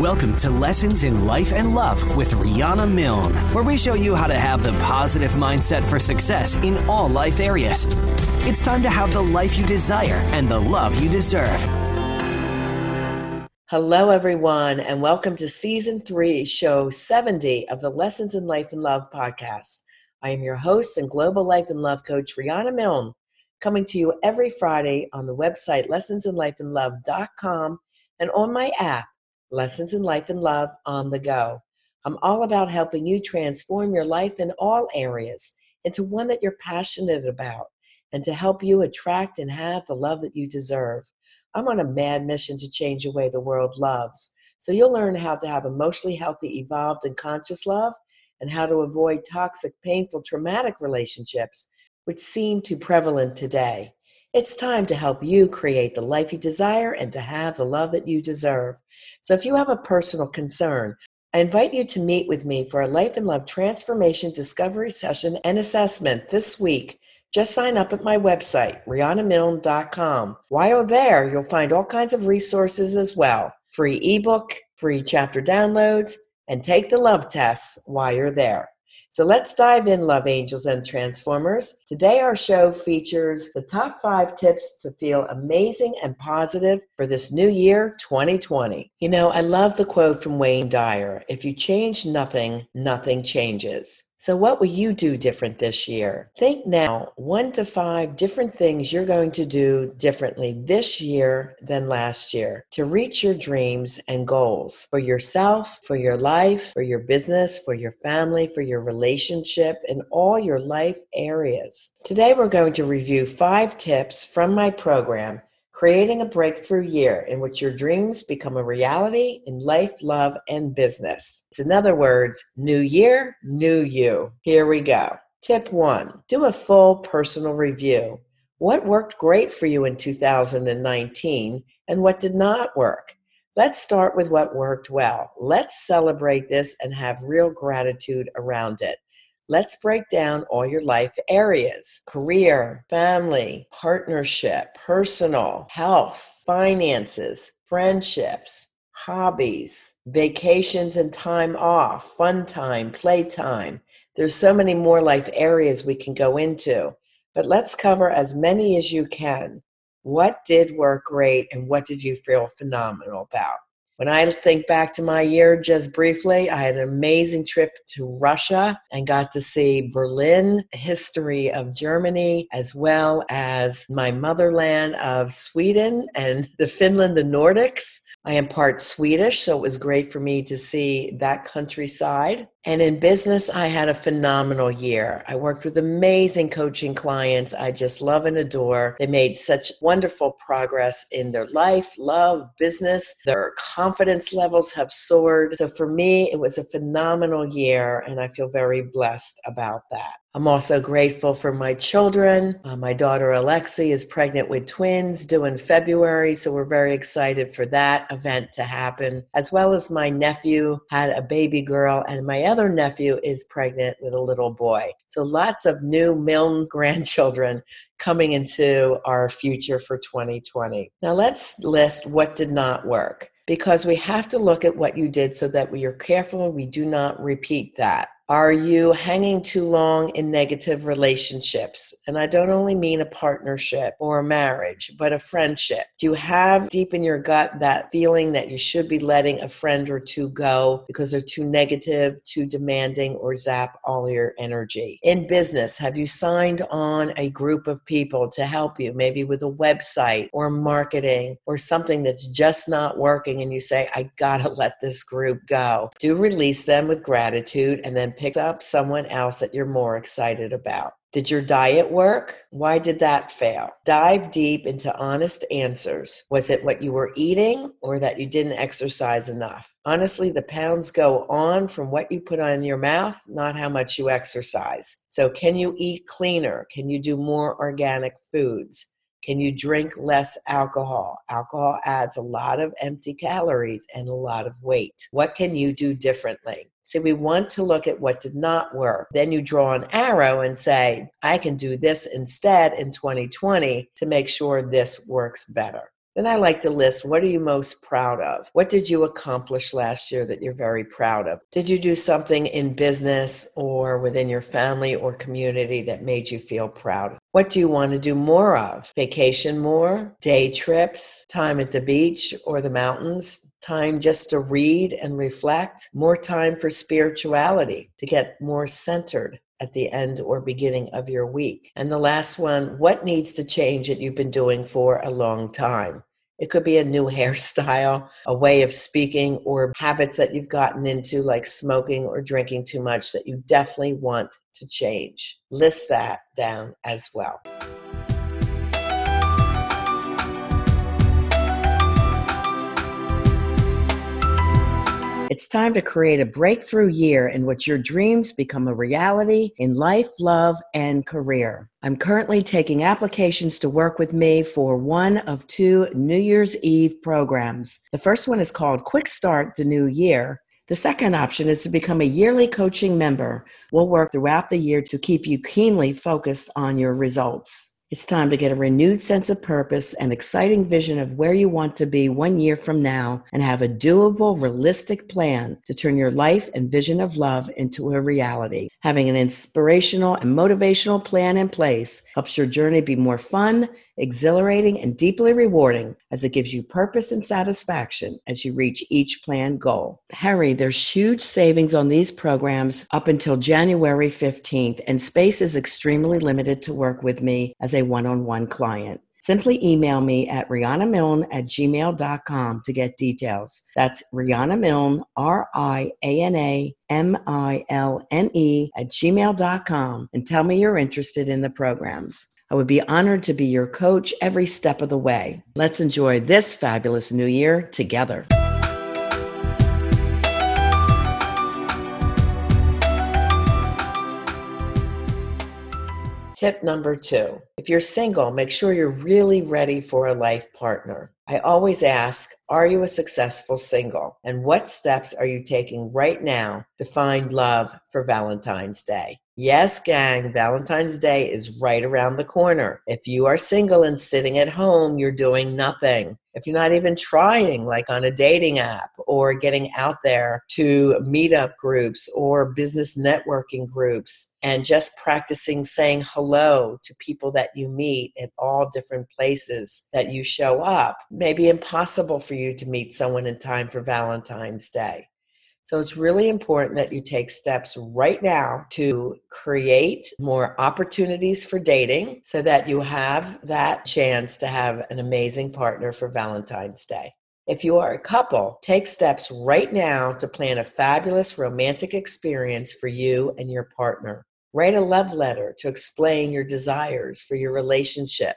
Welcome to Lessons in Life and Love with Riana Milne, where we show you how to have the positive mindset for success in all life areas. It's time to have the life you desire and the love you deserve. Hello, everyone, and welcome to season three, show 70 of the Lessons in Life and Love podcast. I am your host and global life and love coach, Riana Milne, coming to you every Friday on the website lessonsinlifeandlove.com and on my app Lessons in Life and Love on the Go. I'm all about helping you transform your life in all areas into one that you're passionate about and to help you attract and have the love that you deserve. I'm on a mad mission to change the way the world loves. So you'll learn how to have emotionally healthy, evolved, and conscious love and how to avoid toxic, painful, traumatic relationships, which seem too prevalent today. It's time to help you create the life you desire and to have the love that you deserve. So, if you have a personal concern, I invite you to meet with me for a life and love transformation discovery session and assessment this week. Just sign up at my website, rianamilne.com. While there, you'll find all kinds of resources as well free ebook, free chapter downloads, and take the love tests while you're there. So let's dive in, love angels and transformers. Today, our show features the top five tips to feel amazing and positive for this new year, 2020. You know, I love the quote from Wayne Dyer if you change nothing, nothing changes. So, what will you do different this year? Think now one to five different things you're going to do differently this year than last year to reach your dreams and goals for yourself, for your life, for your business, for your family, for your relationship, in all your life areas. Today, we're going to review five tips from my program creating a breakthrough year in which your dreams become a reality in life, love, and business. It's in other words, new year, new you. Here we go. Tip one do a full personal review. What worked great for you in 2019 and what did not work? Let's start with what worked well. Let's celebrate this and have real gratitude around it. Let's break down all your life areas career, family, partnership, personal, health, finances, friendships, hobbies, vacations and time off, fun time, play time. There's so many more life areas we can go into, but let's cover as many as you can. What did work great and what did you feel phenomenal about? When I think back to my year just briefly, I had an amazing trip to Russia and got to see Berlin, history of Germany, as well as my motherland of Sweden and the Finland, the Nordics. I am part Swedish, so it was great for me to see that countryside. And in business, I had a phenomenal year. I worked with amazing coaching clients I just love and adore. They made such wonderful progress in their life, love, business. Their confidence levels have soared. So for me, it was a phenomenal year, and I feel very blessed about that. I'm also grateful for my children. Uh, my daughter Alexi is pregnant with twins due in February, so we're very excited for that event to happen. As well as my nephew had a baby girl, and my other nephew is pregnant with a little boy. So lots of new Milne grandchildren coming into our future for 2020. Now let's list what did not work because we have to look at what you did so that we are careful we do not repeat that. Are you hanging too long in negative relationships? And I don't only mean a partnership or a marriage, but a friendship. Do you have deep in your gut that feeling that you should be letting a friend or two go because they're too negative, too demanding, or zap all your energy? In business, have you signed on a group of people to help you, maybe with a website or marketing or something that's just not working? And you say, I gotta let this group go. Do release them with gratitude and then pick up someone else that you're more excited about. Did your diet work? Why did that fail? Dive deep into honest answers. Was it what you were eating or that you didn't exercise enough? Honestly, the pounds go on from what you put on your mouth, not how much you exercise. So, can you eat cleaner? Can you do more organic foods? Can you drink less alcohol? Alcohol adds a lot of empty calories and a lot of weight. What can you do differently? See, we want to look at what did not work. Then you draw an arrow and say, I can do this instead in 2020 to make sure this works better. Then I like to list what are you most proud of? What did you accomplish last year that you're very proud of? Did you do something in business or within your family or community that made you feel proud? What do you want to do more of? Vacation more, day trips, time at the beach or the mountains, time just to read and reflect, more time for spirituality to get more centered at the end or beginning of your week. And the last one, what needs to change that you've been doing for a long time? It could be a new hairstyle, a way of speaking, or habits that you've gotten into, like smoking or drinking too much, that you definitely want to change. List that down as well. It's time to create a breakthrough year in which your dreams become a reality in life, love, and career. I'm currently taking applications to work with me for one of two New Year's Eve programs. The first one is called Quick Start the New Year. The second option is to become a yearly coaching member. We'll work throughout the year to keep you keenly focused on your results. It's time to get a renewed sense of purpose and exciting vision of where you want to be one year from now and have a doable, realistic plan to turn your life and vision of love into a reality. Having an inspirational and motivational plan in place helps your journey be more fun, exhilarating, and deeply rewarding as it gives you purpose and satisfaction as you reach each planned goal. Harry, there's huge savings on these programs up until January 15th, and space is extremely limited to work with me as a one on one client. Simply email me at Riana Milne at gmail.com to get details. That's Riana Milne, R I A N A M I L N E, at gmail.com and tell me you're interested in the programs. I would be honored to be your coach every step of the way. Let's enjoy this fabulous new year together. Tip number two if you're single, make sure you're really ready for a life partner. I always ask, Are you a successful single? And what steps are you taking right now to find love for Valentine's Day? Yes, gang, Valentine's Day is right around the corner. If you are single and sitting at home, you're doing nothing. If you're not even trying, like on a dating app or getting out there to meetup groups or business networking groups and just practicing saying hello to people that you meet at all different places that you show up, maybe impossible for you to meet someone in time for Valentine's Day. So it's really important that you take steps right now to create more opportunities for dating so that you have that chance to have an amazing partner for Valentine's Day. If you are a couple, take steps right now to plan a fabulous romantic experience for you and your partner. Write a love letter to explain your desires for your relationship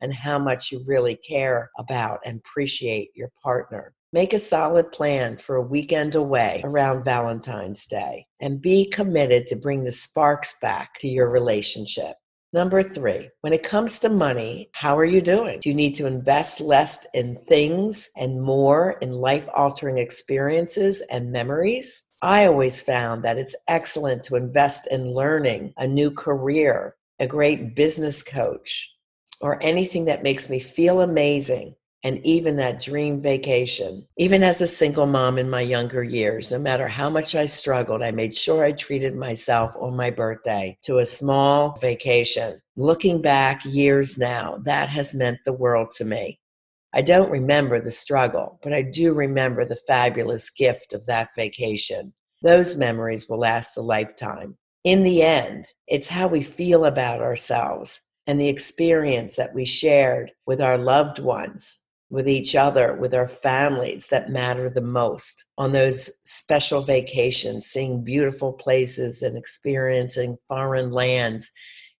and how much you really care about and appreciate your partner. Make a solid plan for a weekend away around Valentine's Day and be committed to bring the sparks back to your relationship. Number three, when it comes to money, how are you doing? Do you need to invest less in things and more in life altering experiences and memories? I always found that it's excellent to invest in learning a new career, a great business coach, or anything that makes me feel amazing and even that dream vacation. Even as a single mom in my younger years, no matter how much I struggled, I made sure I treated myself on my birthday to a small vacation. Looking back years now, that has meant the world to me. I don't remember the struggle, but I do remember the fabulous gift of that vacation. Those memories will last a lifetime. In the end, it's how we feel about ourselves and the experience that we shared with our loved ones with each other, with our families that matter the most on those special vacations, seeing beautiful places and experiencing foreign lands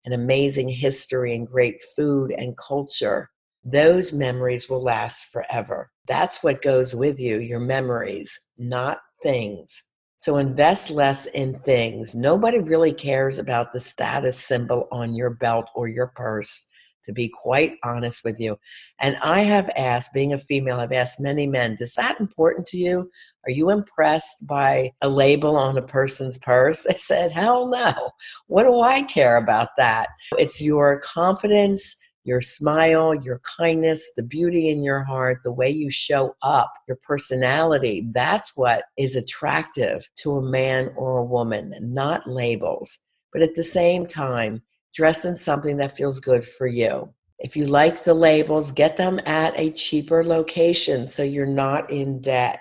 and amazing history and great food and culture. Those memories will last forever. That's what goes with you, your memories, not things. So invest less in things. Nobody really cares about the status symbol on your belt or your purse to be quite honest with you. And I have asked, being a female, I've asked many men, is that important to you? Are you impressed by a label on a person's purse? They said, hell no. What do I care about that? It's your confidence, Your smile, your kindness, the beauty in your heart, the way you show up, your personality, that's what is attractive to a man or a woman, not labels. But at the same time, dress in something that feels good for you. If you like the labels, get them at a cheaper location so you're not in debt.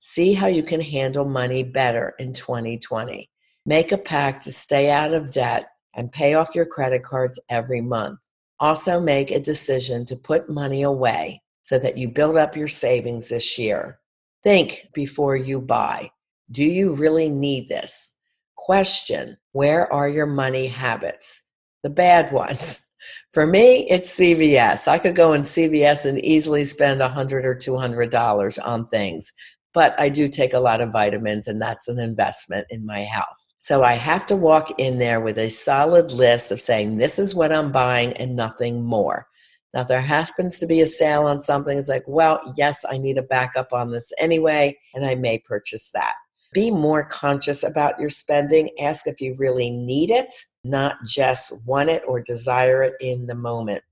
See how you can handle money better in 2020. Make a pact to stay out of debt and pay off your credit cards every month. Also, make a decision to put money away so that you build up your savings this year. Think before you buy. Do you really need this? Question Where are your money habits? The bad ones. For me, it's CVS. I could go in CVS and easily spend a hundred or two hundred dollars on things, but I do take a lot of vitamins, and that's an investment in my health. So I have to walk in there with a solid list of saying, this is what I'm buying and nothing more. Now, if there happens to be a sale on something, it's like, well, yes, I need a backup on this anyway, and I may purchase that. Be more conscious about your spending. Ask if you really need it, not just want it or desire it in the moment.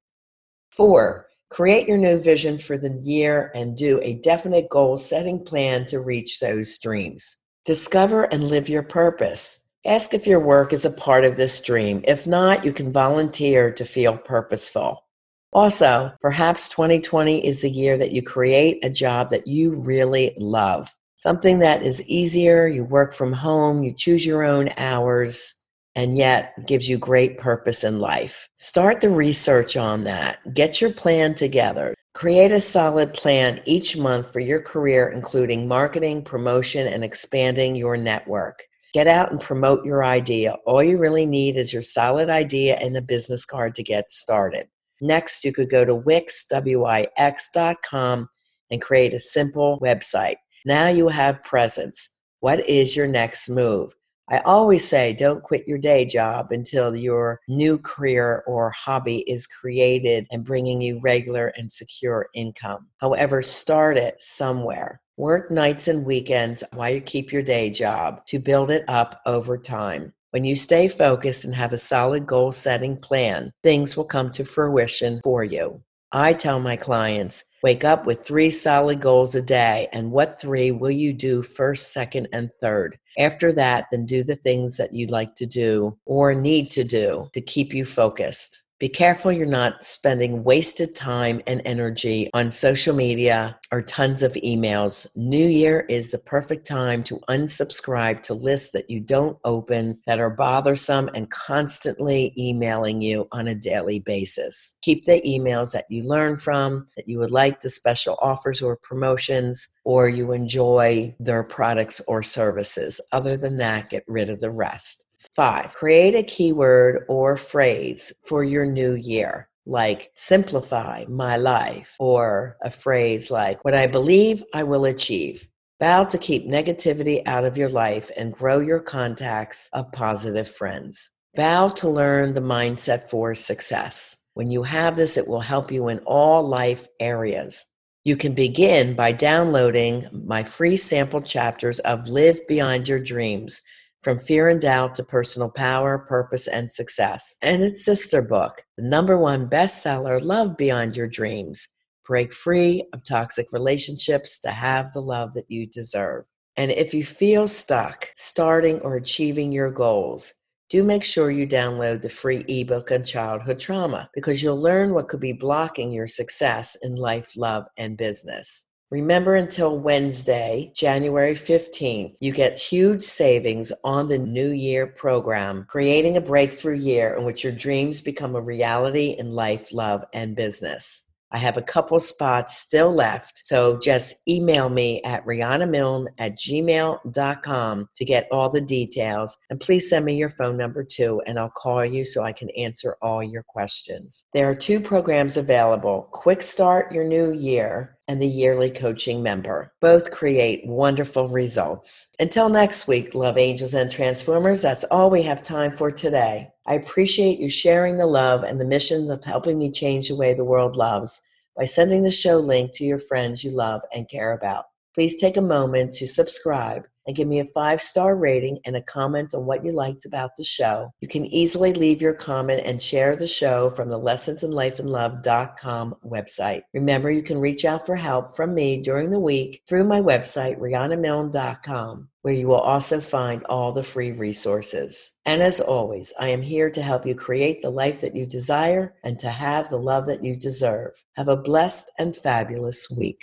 Four, create your new vision for the year and do a definite goal setting plan to reach those dreams. Discover and live your purpose. Ask if your work is a part of this dream. If not, you can volunteer to feel purposeful. Also, perhaps 2020 is the year that you create a job that you really love. Something that is easier, you work from home, you choose your own hours, and yet gives you great purpose in life. Start the research on that. Get your plan together. Create a solid plan each month for your career, including marketing, promotion, and expanding your network. Get out and promote your idea. All you really need is your solid idea and a business card to get started. Next, you could go to Wix, W-I-X.com and create a simple website. Now you have presence. What is your next move? I always say don't quit your day job until your new career or hobby is created and bringing you regular and secure income. However, start it somewhere. Work nights and weekends while you keep your day job to build it up over time. When you stay focused and have a solid goal setting plan, things will come to fruition for you. I tell my clients, wake up with three solid goals a day, and what three will you do first, second, and third? After that, then do the things that you'd like to do or need to do to keep you focused. Be careful you're not spending wasted time and energy on social media or tons of emails. New Year is the perfect time to unsubscribe to lists that you don't open that are bothersome and constantly emailing you on a daily basis. Keep the emails that you learn from, that you would like the special offers or promotions, or you enjoy their products or services. Other than that, get rid of the rest. Five, create a keyword or phrase for your new year, like simplify my life, or a phrase like what I believe I will achieve. Vow to keep negativity out of your life and grow your contacts of positive friends. Vow to learn the mindset for success. When you have this, it will help you in all life areas. You can begin by downloading my free sample chapters of Live Beyond Your Dreams from Fear and Doubt to Personal Power, Purpose, and Success. And its sister book, the number one bestseller, Love Beyond Your Dreams. Break free of toxic relationships to have the love that you deserve. And if you feel stuck starting or achieving your goals, do make sure you download the free ebook on childhood trauma because you'll learn what could be blocking your success in life, love, and business. Remember until Wednesday, January 15th, you get huge savings on the New Year program, creating a breakthrough year in which your dreams become a reality in life, love, and business. I have a couple spots still left, so just email me at riana at gmail.com to get all the details. And please send me your phone number too, and I'll call you so I can answer all your questions. There are two programs available Quick Start Your New Year and the yearly coaching member. Both create wonderful results. Until next week, love angels and transformers, that's all we have time for today. I appreciate you sharing the love and the mission of helping me change the way the world loves by sending the show link to your friends you love and care about. Please take a moment to subscribe and give me a five star rating and a comment on what you liked about the show. You can easily leave your comment and share the show from the lessonsinlifeandlove.com website. Remember, you can reach out for help from me during the week through my website, RianaMilne.com where you will also find all the free resources. And as always, I am here to help you create the life that you desire and to have the love that you deserve. Have a blessed and fabulous week.